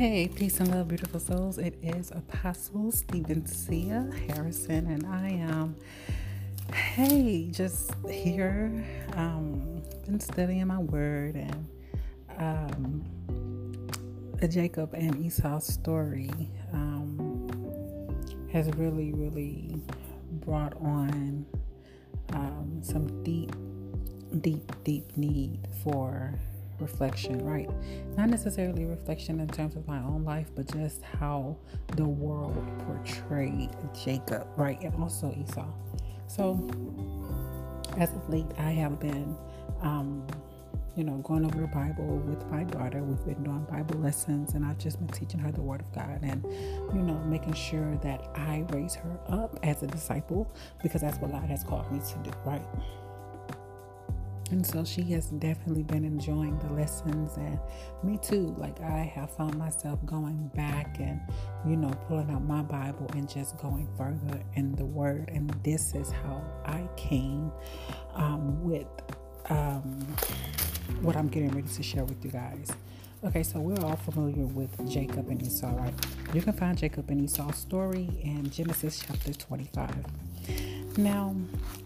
Hey, peace and love, beautiful souls. It is Apostle Stevencia Harrison, and I am, hey, just here. Um, been studying my word and um, the Jacob and Esau story um, has really, really brought on um, some deep, deep, deep need for reflection, right? Not necessarily reflection in terms of my own life, but just how the world portrayed Jacob, right? And also Esau. So, as of late, I have been, um, you know, going over the Bible with my daughter. We've been doing Bible lessons, and I've just been teaching her the Word of God and, you know, making sure that I raise her up as a disciple because that's what God has called me to do, right? And so she has definitely been enjoying the lessons, and me too. Like, I have found myself going back and, you know, pulling out my Bible and just going further in the Word. And this is how I came um, with um, what I'm getting ready to share with you guys. Okay, so we're all familiar with Jacob and Esau, right? You can find Jacob and Esau's story in Genesis chapter 25. Now,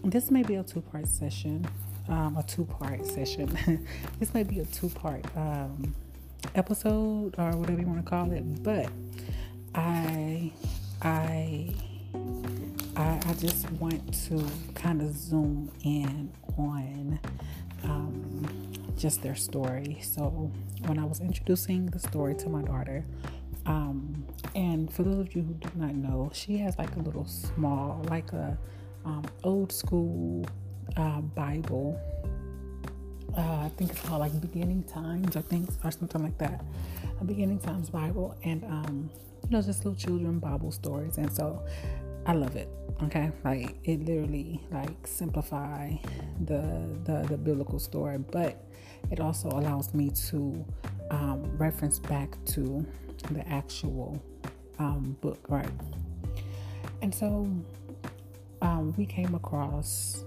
this may be a two part session um, a two part session. this may be a two part um, episode or whatever you want to call it, but I, I, I, I just want to kind of zoom in on um, just their story. So when I was introducing the story to my daughter, um, and for those of you who do not know, she has like a little small, like a um, old school uh, Bible. Uh, I think it's called like Beginning Times, I think, or something like that. A Beginning Times Bible, and um, you know, just little children Bible stories, and so I love it. Okay, like it literally like simplify the the, the biblical story, but it also allows me to um, reference back to the actual um, book, right? And so um, we came across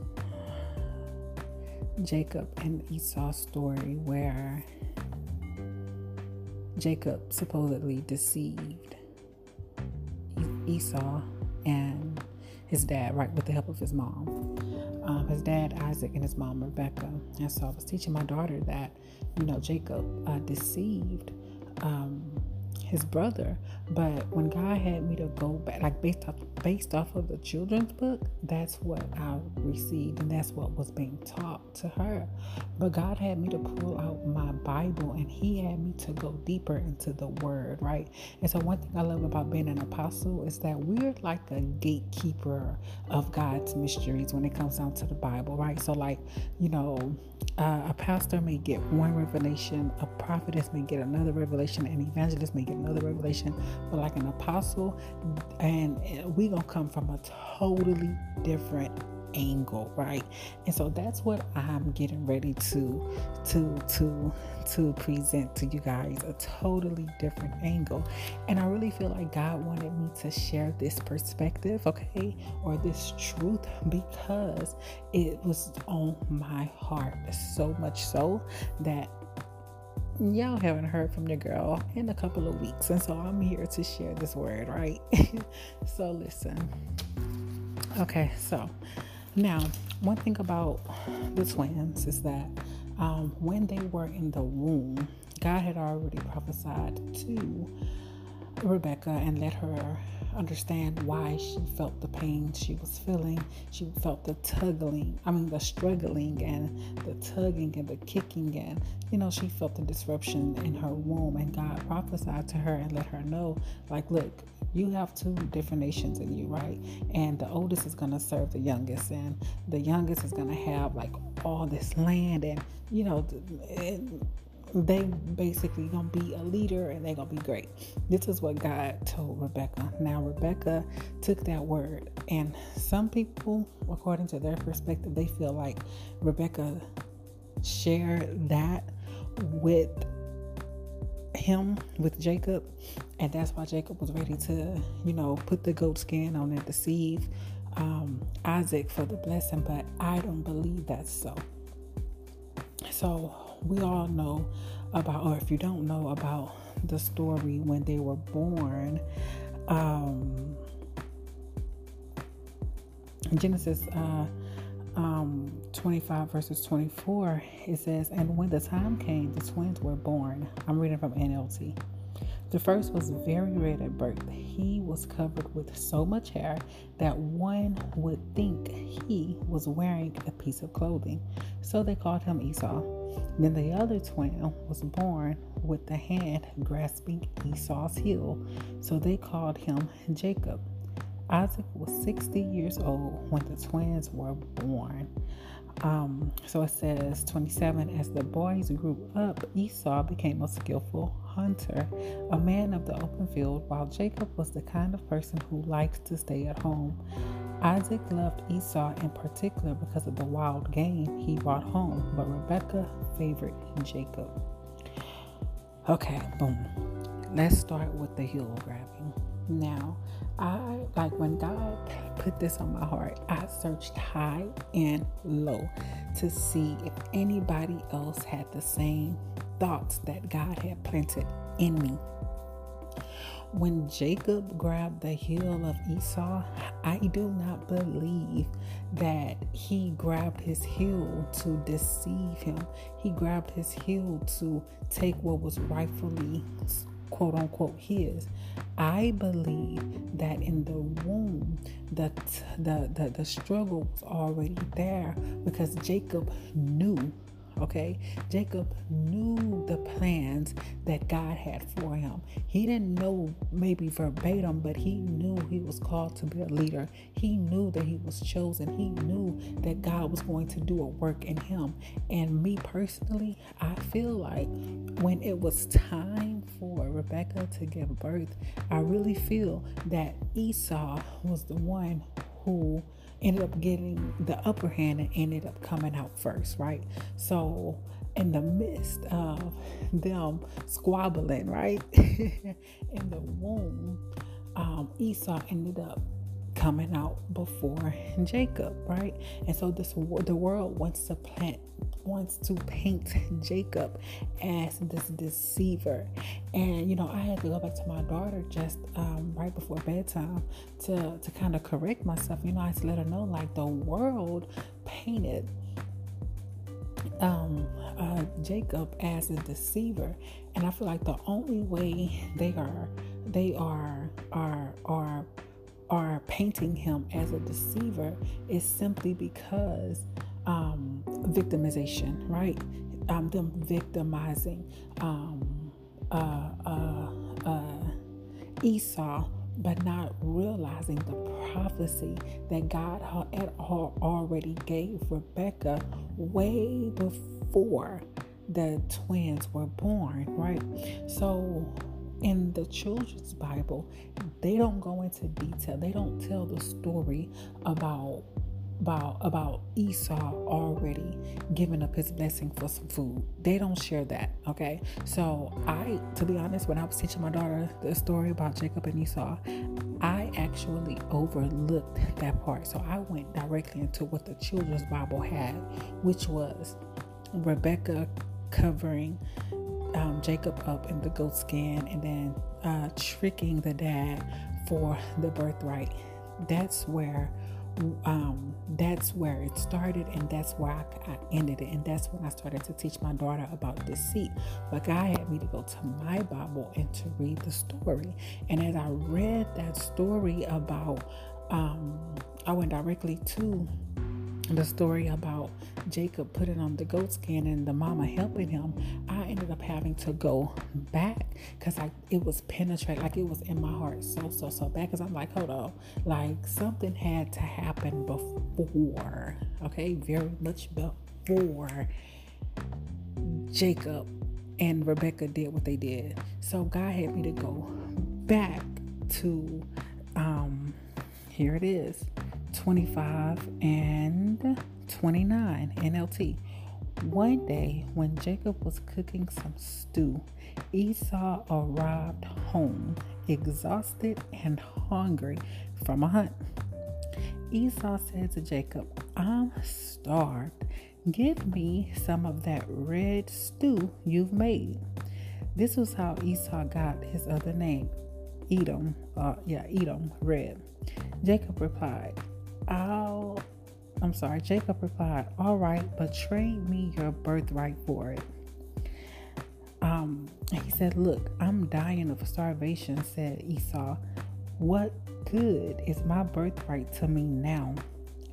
Jacob and Esau story where Jacob supposedly deceived Esau and his dad, right, with the help of his mom. Um, his dad, Isaac, and his mom, Rebecca. And so I was teaching my daughter that, you know, Jacob uh, deceived um, his brother. But when God had me to go back, like based off based off of the children's book, that's what I received, and that's what was being taught to her. But God had me to pull out my Bible, and He had me to go deeper into the Word, right? And so one thing I love about being an apostle is that we're like a gatekeeper of God's mysteries when it comes down to the Bible, right? So like, you know, uh, a pastor may get one revelation, a prophetess may get another revelation, an evangelist may get another revelation, but like an apostle, and we gonna come from a totally different angle right? And so that's what i'm getting ready to to to to present to you guys a totally different angle. And i really feel like god wanted me to share this perspective okay or this truth because it was on my heart so much so that y'all haven't heard from your girl in a couple of weeks and so i'm here to share this word right? So listen. Okay so now one thing about the twins is that um, when they were in the womb god had already prophesied to rebecca and let her understand why she felt the pain she was feeling. She felt the tugging, I mean, the struggling and the tugging and the kicking, and you know, she felt the disruption in her womb. And God prophesied to her and let her know, like, look, you have two different nations in you, right? And the oldest is going to serve the youngest, and the youngest is going to have like all this land, and you know, they basically gonna be a leader and they gonna be great. This is what God told Rebecca. Now Rebecca took that word, and some people, according to their perspective, they feel like Rebecca shared that with him with Jacob, and that's why Jacob was ready to, you know, put the goat skin on and deceive um, Isaac for the blessing. But I don't believe that's so. So we all know about, or if you don't know about the story when they were born, um, Genesis uh, um, 25 verses 24, it says, And when the time came, the twins were born. I'm reading from NLT. The first was very red at birth. He was covered with so much hair that one would think he was wearing a piece of clothing. So they called him Esau. Then the other twin was born with the hand grasping Esau's heel. So they called him Jacob. Isaac was 60 years old when the twins were born. Um, so it says 27 as the boys grew up, Esau became a skillful hunter, a man of the open field, while Jacob was the kind of person who likes to stay at home. Isaac loved Esau in particular because of the wild game he brought home, but Rebecca favored Jacob. Okay, boom. Let's start with the heel grabbing. Now, I like when God put this on my heart, I searched high and low to see if anybody else had the same thoughts that God had planted in me. When Jacob grabbed the heel of Esau, I do not believe that he grabbed his heel to deceive him. He grabbed his heel to take what was rightfully quote unquote his. I believe that in the womb, the, the, the, the struggle was already there because Jacob knew Okay, Jacob knew the plans that God had for him. He didn't know maybe verbatim, but he knew he was called to be a leader. He knew that he was chosen. He knew that God was going to do a work in him. And me personally, I feel like when it was time for Rebecca to give birth, I really feel that Esau was the one who ended up getting the upper hand and ended up coming out first, right? So, in the midst of them squabbling, right, in the womb, um, Esau ended up coming out before Jacob, right? And so this the world wants to plant wants to paint Jacob as this deceiver. And you know, I had to go back to my daughter just um, right before bedtime to to kind of correct myself. You know, I had to let her know like the world painted um, uh, Jacob as a deceiver, and I feel like the only way they are they are are are are painting him as a deceiver is simply because um, victimization, right? Um, them victimizing um, uh, uh, uh, Esau, but not realizing the prophecy that God had already gave Rebecca way before the twins were born, right? So in the children's Bible, they don't go into detail. They don't tell the story about about about Esau already giving up his blessing for some food. They don't share that, okay? So I to be honest, when I was teaching my daughter the story about Jacob and Esau, I actually overlooked that part. So I went directly into what the children's Bible had, which was Rebecca covering um, Jacob up in the goat skin and then uh, tricking the dad for the birthright. That's where um, that's where it started, and that's where I, I, ended it. And that's when I started to teach my daughter about deceit. But God had me to go to my Bible and to read the story. And as I read that story about, um, I went directly to the story about Jacob putting on the goat skin and the mama helping him, I ended up having to go back because I it was penetrate like it was in my heart so so so bad because I'm like hold on like something had to happen before okay? Very much before Jacob and Rebecca did what they did. So God had me to go back to um here it is 25 and 29 NLT. One day, when Jacob was cooking some stew, Esau arrived home, exhausted and hungry from a hunt. Esau said to Jacob, I'm starved Give me some of that red stew you've made. This was how Esau got his other name, Edom. Uh, yeah, Edom, red. Jacob replied, I'll. I'm sorry. Jacob replied, All right, but trade me your birthright for it. Um, he said, Look, I'm dying of starvation, said Esau. What good is my birthright to me now?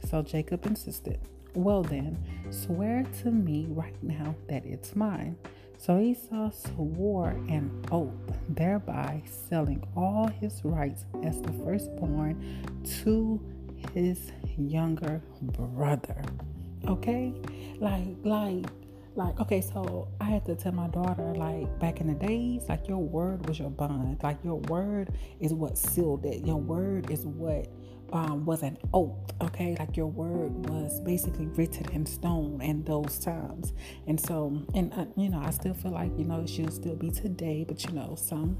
So Jacob insisted. Well, then, swear to me right now that it's mine. So Esau swore an oath, thereby selling all his rights as the firstborn to his younger brother. Okay? Like, like, like, okay, so I had to tell my daughter, like, back in the days, like, your word was your bond. Like, your word is what sealed it. Your word is what um, was an oath, okay? Like your word was basically written in stone in those times. And so, and uh, you know, I still feel like, you know, it should still be today, but you know, some,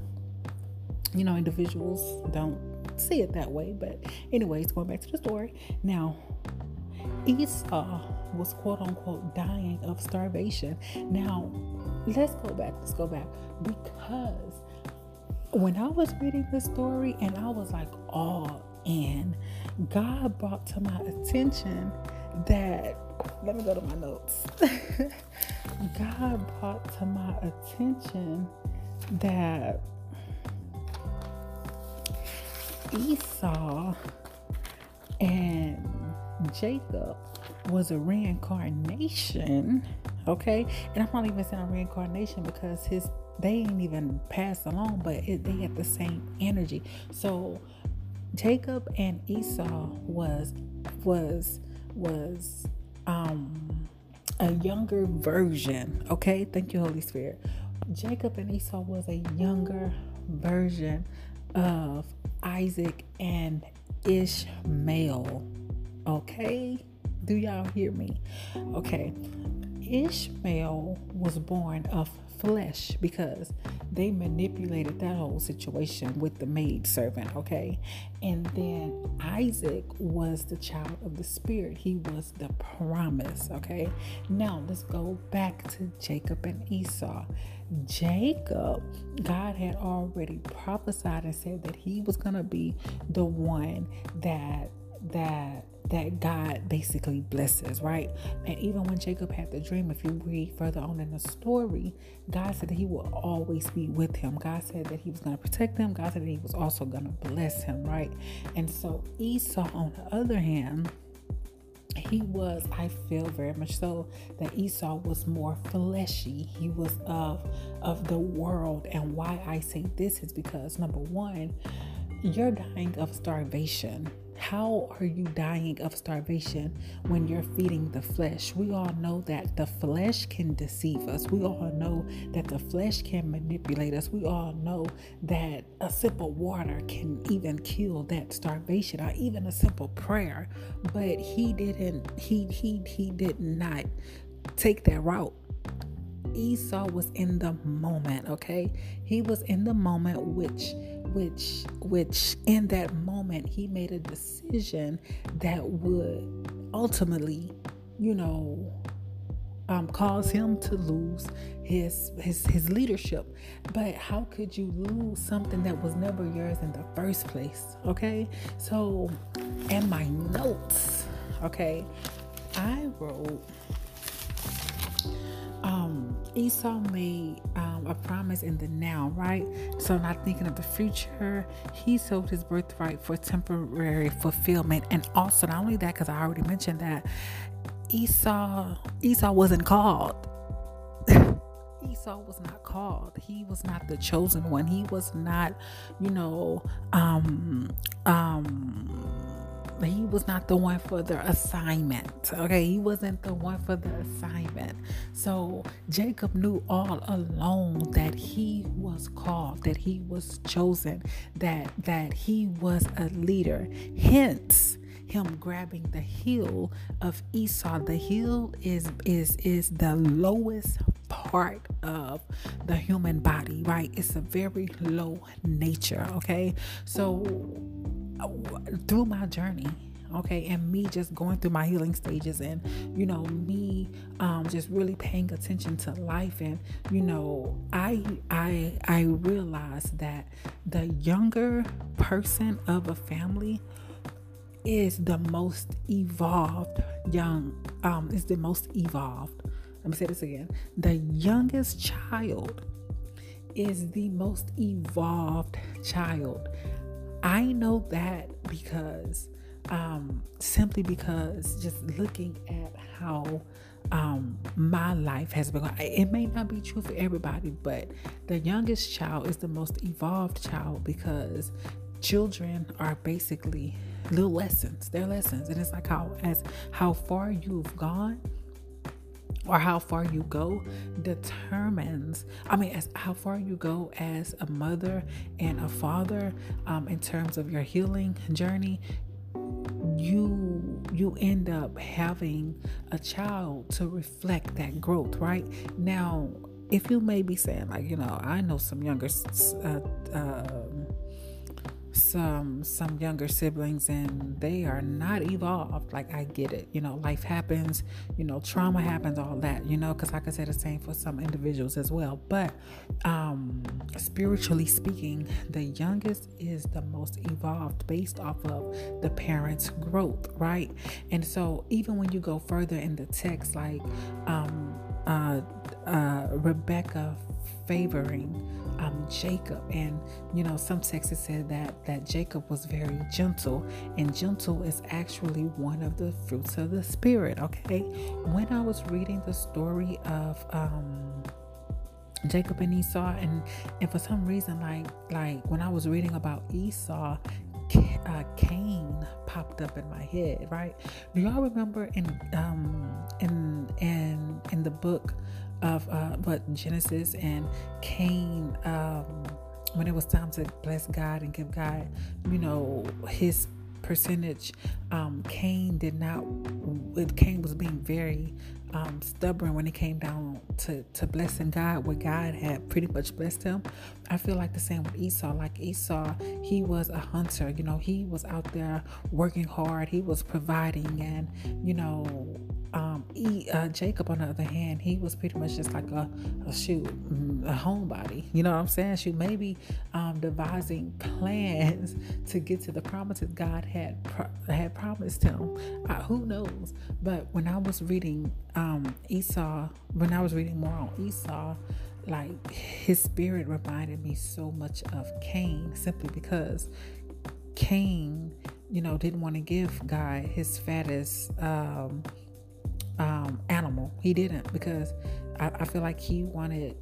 you know, individuals don't see it that way. But, anyways, going back to the story. Now, Esau was quote unquote dying of starvation. Now, let's go back. Let's go back because when I was reading the story and I was like, oh, and God brought to my attention that, let me go to my notes. God brought to my attention that Esau and Jacob was a reincarnation, okay? And I'm not even saying a reincarnation because his they ain't even passed along, but it, they had the same energy. So Jacob and Esau was was was um a younger version. Okay, thank you, Holy Spirit. Jacob and Esau was a younger version of Isaac and Ishmael. Okay, do y'all hear me? Okay, Ishmael was born of flesh because they manipulated that whole situation with the maid servant, okay? And then Isaac was the child of the spirit, he was the promise, okay? Now let's go back to Jacob and Esau. Jacob, God had already prophesied and said that he was going to be the one that that that God basically blesses, right? And even when Jacob had the dream, if you read further on in the story, God said that he will always be with him. God said that he was going to protect him. God said that he was also going to bless him, right? And so Esau, on the other hand, he was, I feel very much so, that Esau was more fleshy. He was of of the world. And why I say this is because number one, you're dying of starvation how are you dying of starvation when you're feeding the flesh? We all know that the flesh can deceive us. We all know that the flesh can manipulate us. We all know that a simple water can even kill that starvation or even a simple prayer. But he didn't he he he did not take that route. Esau was in the moment, okay? He was in the moment which which which in that moment he made a decision that would ultimately you know um, cause him to lose his, his his leadership but how could you lose something that was never yours in the first place okay so in my notes okay i wrote um, Esau made um, a promise in the now, right? So, not thinking of the future, he sold his birthright for temporary fulfillment. And also, not only that, because I already mentioned that Esau Esau wasn't called. Esau was not called. He was not the chosen one. He was not, you know, um, um, he was not the one for the assignment. Okay, he wasn't the one for the assignment. So Jacob knew all along that he was called, that he was chosen, that that he was a leader. Hence, him grabbing the heel of Esau. The heel is is is the lowest part of the human body, right? It's a very low nature, okay? So through my journey, okay and me just going through my healing stages and you know me um, just really paying attention to life and you know i i i realized that the younger person of a family is the most evolved young um is the most evolved let me say this again the youngest child is the most evolved child i know that because um, simply because just looking at how um, my life has been. It may not be true for everybody, but the youngest child is the most evolved child because children are basically little lessons. They're lessons, and it's like how as how far you've gone or how far you go determines i mean as how far you go as a mother and a father um, in terms of your healing journey you you end up having a child to reflect that growth right? Now if you may be saying like you know i know some younger uh, uh, some some younger siblings and they are not evolved. Like i get it you know life happens you know trauma happens all that you know because i could say the same for some individuals as well. But um spiritually speaking the youngest is the most evolved based off of the parents growth right? And so even when you go further in the text like um uh uh rebecca favoring um, Jacob. And you know, some texts said that that Jacob was very gentle, and gentle is actually one of the fruits of the spirit. Okay, when I was reading the story of um, Jacob and Esau, and and for some reason, like like when I was reading about Esau, uh, Cain popped up in my head. Right? Do y'all remember in um in in in the book of uh, but Genesis and Cain, um, when it was time to bless God and give God, you know, his percentage, um, Cain did not. Cain was being very um, stubborn when it came down to, to blessing God, where God had pretty much blessed him. I feel like the same with Esau. Like Esau, he was a hunter, you know, he was out there working hard, he was providing, and, you know, um, he, uh, Jacob, on the other hand, he was pretty much just like a, a shoot, a homebody. You know what I'm saying? She maybe um, devising plans to get to the promises God had pro- had promised him. Uh, who knows? But when I was reading um, Esau, when I was reading more on Esau, like his spirit reminded me so much of Cain, simply because Cain, you know, didn't want to give God his fattest. Um, um, animal. He didn't because I, I feel like he wanted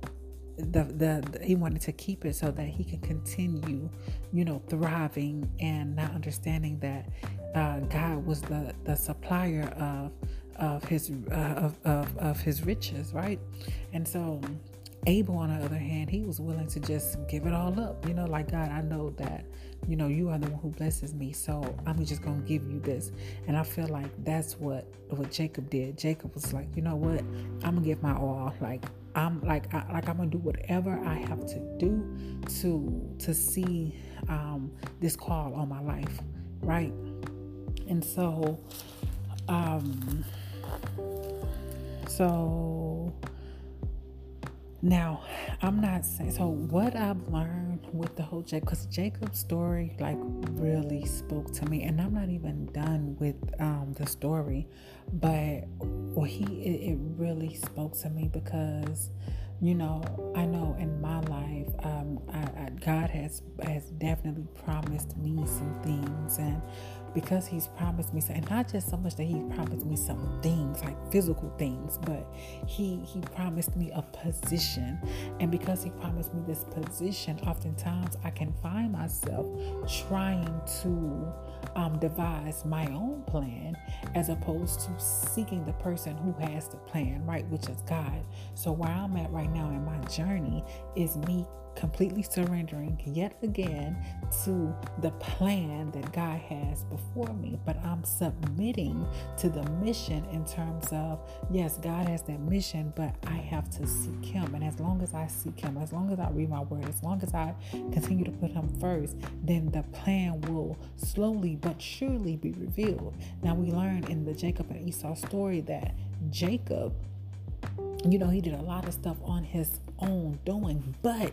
the, the, the he wanted to keep it so that he can continue, you know, thriving and not understanding that uh, God was the the supplier of of his uh, of, of of his riches, right? And so Abel, on the other hand, he was willing to just give it all up. You know, like God, I know that, you know, you are the one who blesses me, so I'm just gonna give you this. And I feel like that's what what Jacob did. Jacob was like, you know what, I'm gonna give my all. Like I'm like I, like I'm gonna do whatever I have to do to to see um, this call on my life, right? And so, um, so now, I'm not saying so. What I've learned with the whole Jacob, because Jacob's story like really spoke to me, and I'm not even done with um, the story, but well, he it, it really spoke to me because you know, I know in my life, um, I, I, God has has definitely promised me some things, and because he's promised me some, and not just so much that he promised me some things like physical things, but he he promised me a position, and because he promised me this position, oftentimes I can find myself trying to um, devise my own plan as opposed to seeking the person who has the plan, right, which is God. So where I'm at right now in my journey is me completely surrendering yet again to the plan that God has before me, but I'm submitting to the mission in terms of yes, God has that mission, but I have to seek Him. And as long as I seek Him, as long as I read my word, as long as I continue to put Him first, then the plan will slowly but surely be revealed. Now, we learn in the Jacob and Esau story that Jacob, you know, he did a lot of stuff on his own doing, but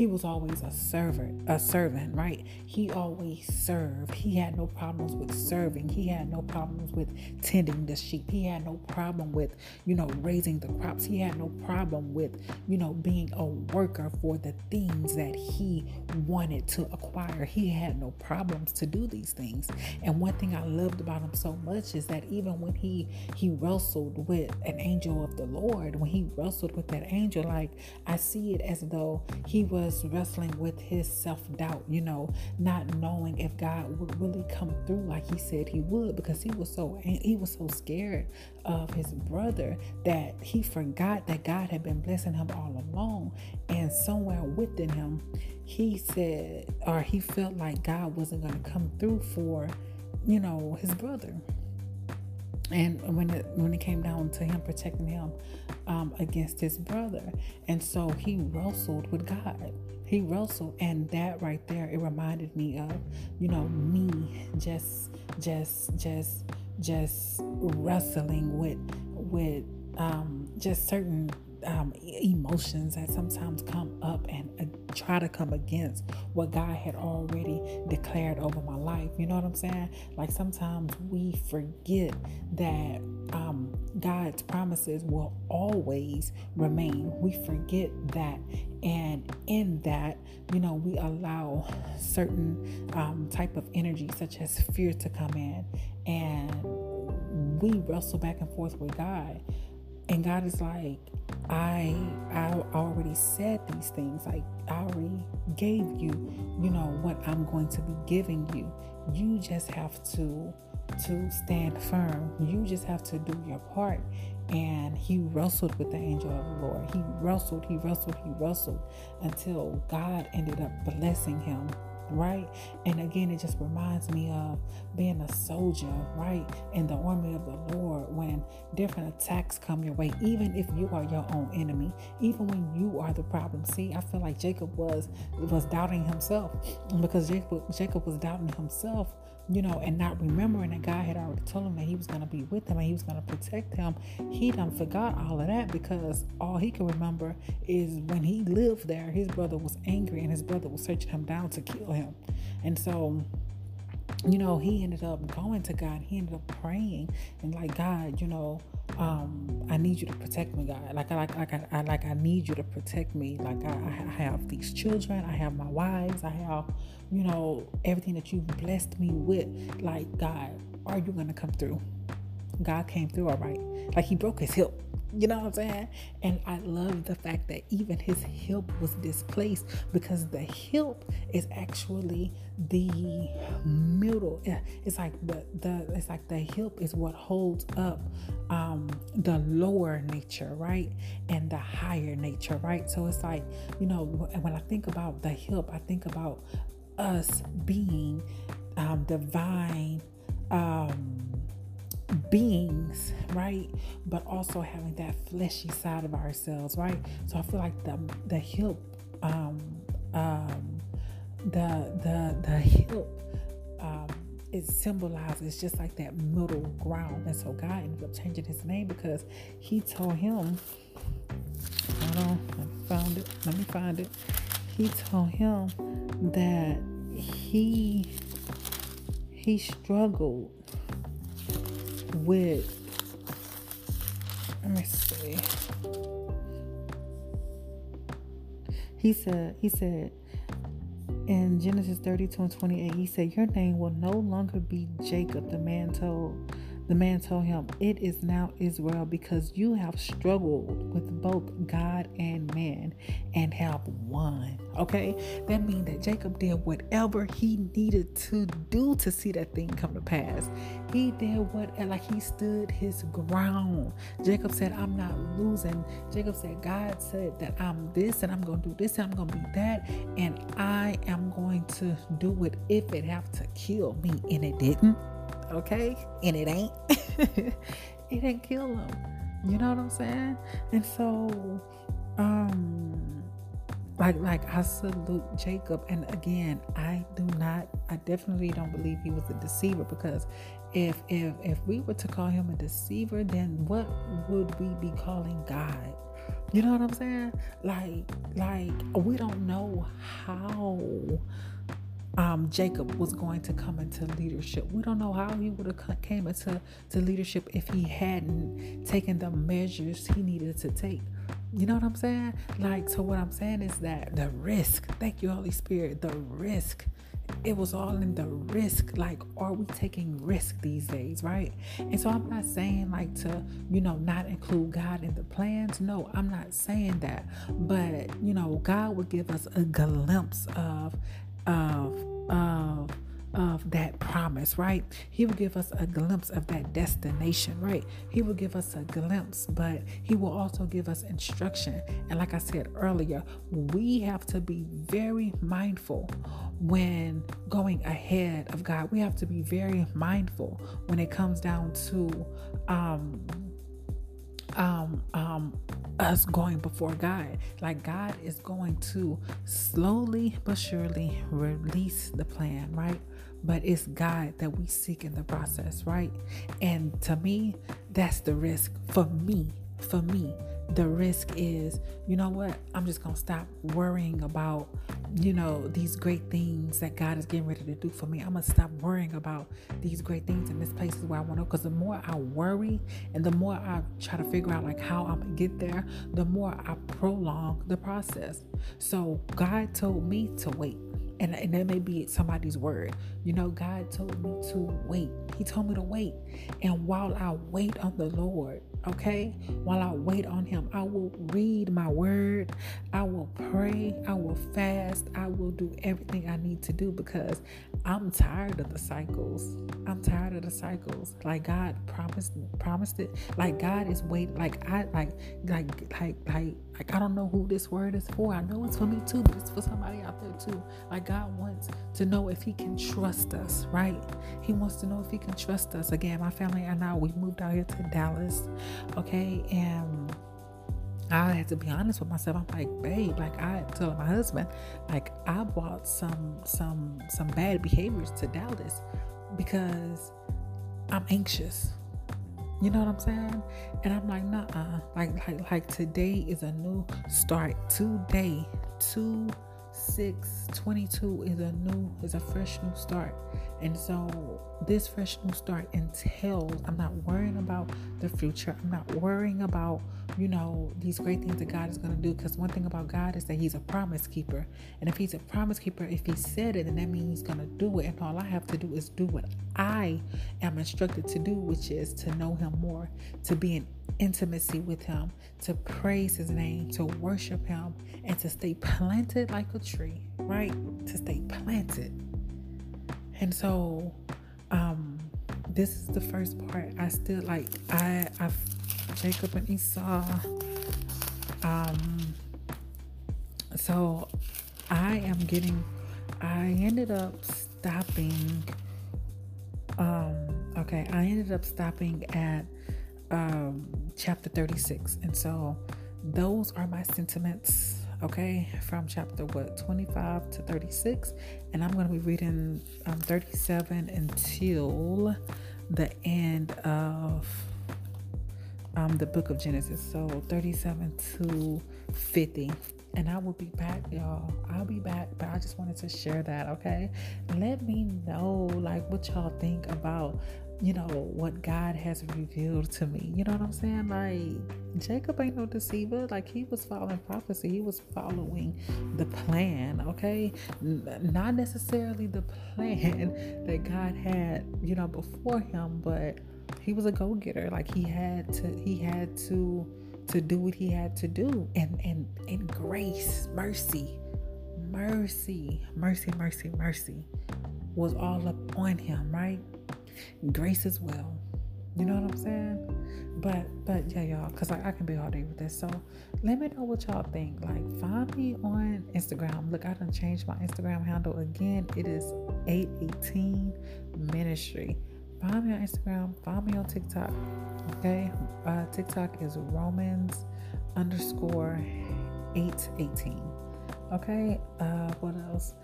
he was always a servant, a servant, right? He always served. He had no problems with serving. He had no problems with tending the sheep. He had no problem with, you know, raising the crops. He had no problem with, you know, being a worker for the things that he wanted to acquire. He had no problems to do these things. And one thing I loved about him so much is that even when he he wrestled with an angel of the Lord, when he wrestled with that angel, like I see it as though he was was wrestling with his self doubt, you know, not knowing if God would really come through like he said he would because he was so he was so scared of his brother that he forgot that God had been blessing him all along. And somewhere within him he said or he felt like God wasn't going to come through for you know his brother and when it when it came down to him protecting him um, against his brother. And so he wrestled with god. He wrestled and that right there it reminded me of you know me just just just just wrestling with with um, just certain um, emotions that sometimes come up and uh, try to come against what God had already declared over my life. You know what I'm saying? Like sometimes we forget that um, God's promises will always remain. We forget that. And in that, you know, we allow certain um, type of energy, such as fear, to come in. And we wrestle back and forth with God. And God is like, I I already said these things. I already gave you, you know, what I'm going to be giving you. You just have to to stand firm. You just have to do your part. And he wrestled with the angel of the Lord. He wrestled, he wrestled, he wrestled until God ended up blessing him right? And again, it just reminds me of being a soldier, right? In the army of the Lord when different attacks come your way, even if you are your own enemy, even when you are the problem. See, I feel like Jacob was was doubting himself because Jacob Jacob was doubting himself you know, and not remembering that God had already told him that he was going to be with him and he was going to protect him, he done forgot all of that because all he can remember is when he lived there, his brother was angry and his brother was searching him down to kill him. And so, you know, he ended up going to God. He ended up praying and like, God, you know, um, I need you to protect me, God. Like, I like, like, I, I like, I need you to protect me. Like, I, I have these children. I have my wives. I have, you know, everything that you've blessed me with. Like, God, are you gonna come through? God came through, all right. Like, He broke his hip you know what I'm saying? And I love the fact that even his hip was displaced because the hip is actually the middle. It's like the the it's like the hip is what holds up um the lower nature, right? And the higher nature, right? So it's like, you know, when I think about the hip, I think about us being um divine um beings, right? But also having that fleshy side of ourselves, right? So I feel like the the hip, um, um, the the the hip, um, it symbolizes just like that middle ground. And so God ended up changing his name because he told him, hold on, I found it. Let me find it. He told him that he he struggled with let me see. He said, he said in Genesis 32 and 28, he said, Your name will no longer be Jacob, the man told The man told him, It is now Israel, because you have struggled with both God and man and have won. Okay? That means that Jacob did whatever he needed to do to see that thing come to pass. He did what, like he stood his ground. Jacob said, I'm not losing. Jacob said, God said that I'm this and I'm going to do this and I'm going to be that. And I am going to do it if it have to kill me. And it didn't. Okay? And it ain't. it didn't kill him. You know what I'm saying? And so, um, like like I salute Jacob and again I do not I definitely don't believe he was a deceiver because if if if we were to call him a deceiver then what would we be calling God you know what I'm saying like like we don't know how um, Jacob was going to come into leadership. We don't know how he would have came into to leadership if he hadn't taken the measures he needed to take. You know what I'm saying? Like, so what I'm saying is that the risk, thank you, Holy Spirit, the risk. It was all in the risk. Like, are we taking risk these days, right? And so I'm not saying like to, you know, not include God in the plans. No, I'm not saying that. But, you know, God would give us a glimpse of of of of that promise, right? He will give us a glimpse of that destination, right? He will give us a glimpse, but He will also give us instruction. And like I said earlier, we have to be very mindful when going ahead of God. We have to be very mindful when it comes down to um, um, um, us going before God. Like God is going to slowly but surely release the plan, right? But it's God that we seek in the process, right? And to me, that's the risk for me. For me, the risk is, you know what? I'm just going to stop worrying about, you know, these great things that God is getting ready to do for me. I'm going to stop worrying about these great things and this places where I want to because the more I worry and the more I try to figure out like how I'm going to get there, the more I prolong the process. So God told me to wait. And, and that may be somebody's word. You know, God told me to wait. He told me to wait. And while I wait on the Lord, okay, while I wait on Him, I will read my word. I will pray. I will fast. I will do everything I need to do because I'm tired of the cycles. I'm tired of the cycles. Like God promised promised it. Like God is waiting. Like I like like like like like I don't know who this word is for. I know it's for me too, but it's for somebody out there too. Like God wants to know if He can trust us, right? He wants to know if He can trust us. Again, my family and I we moved out here to Dallas, Okay. And I had to be honest with myself. I'm like, babe, like I told my husband, like I brought some some some bad behaviors to Dallas because I'm anxious. You know what I'm saying? And I'm like, nah, like like like today is a new start. Today, today 6 22 is a new is a fresh new start. And so this fresh new start entails i'm not worrying about the future. I'm not worrying about you know these great things that god is going to do. Because one thing about god is that he's a promise keeper. And if he's a promise keeper if he said it then that means he's going to do it. And all i have to do is do what i am instructed to do which is to know him more to be an intimacy with Him, to praise His name, to worship Him, and to stay planted like a tree, right? To stay planted and so, um, this is the first part. I still like I I Jacob and Esau. Um, so I am getting. I ended up stopping. Um, okay, I ended up stopping at um, chapter 36, and so those are my sentiments okay, from chapter what 25 to 36, and I'm going to be reading um, 37 until the end of um, the book of Genesis. So 37 to 50. And I will be back, y'all. I'll be back, but I just wanted to share that, okay? Let me know, like, what y'all think about you know, what God has revealed to me. You know what I'm saying? Like, Jacob ain't no deceiver. Like, he was following prophecy, he was following the plan, okay? Not necessarily the plan that God had, you know, before him, but he was a go-getter. Like he had to he had to to do what he had to do. And and and grace, mercy, mercy, mercy, mercy, mercy was all up on him, right? Grace as well. You know what I'm saying? But but yeah, y'all, because I, I can be all day with this. So let me know what y'all think. Like find me on Instagram. Look, I done changed my Instagram handle again. It is 818 Ministry. Find me on Instagram. Find me on TikTok. Okay. Uh, TikTok is Romans underscore 818. Okay. Uh, what else?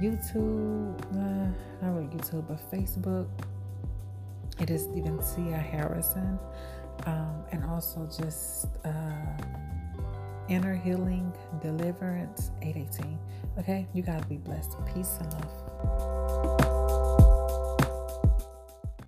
YouTube. Uh, not really YouTube, but Facebook. It is Stevencia Harrison. Um, and also just uh, Inner Healing Deliverance 818. Okay. You guys be blessed. Peace and love.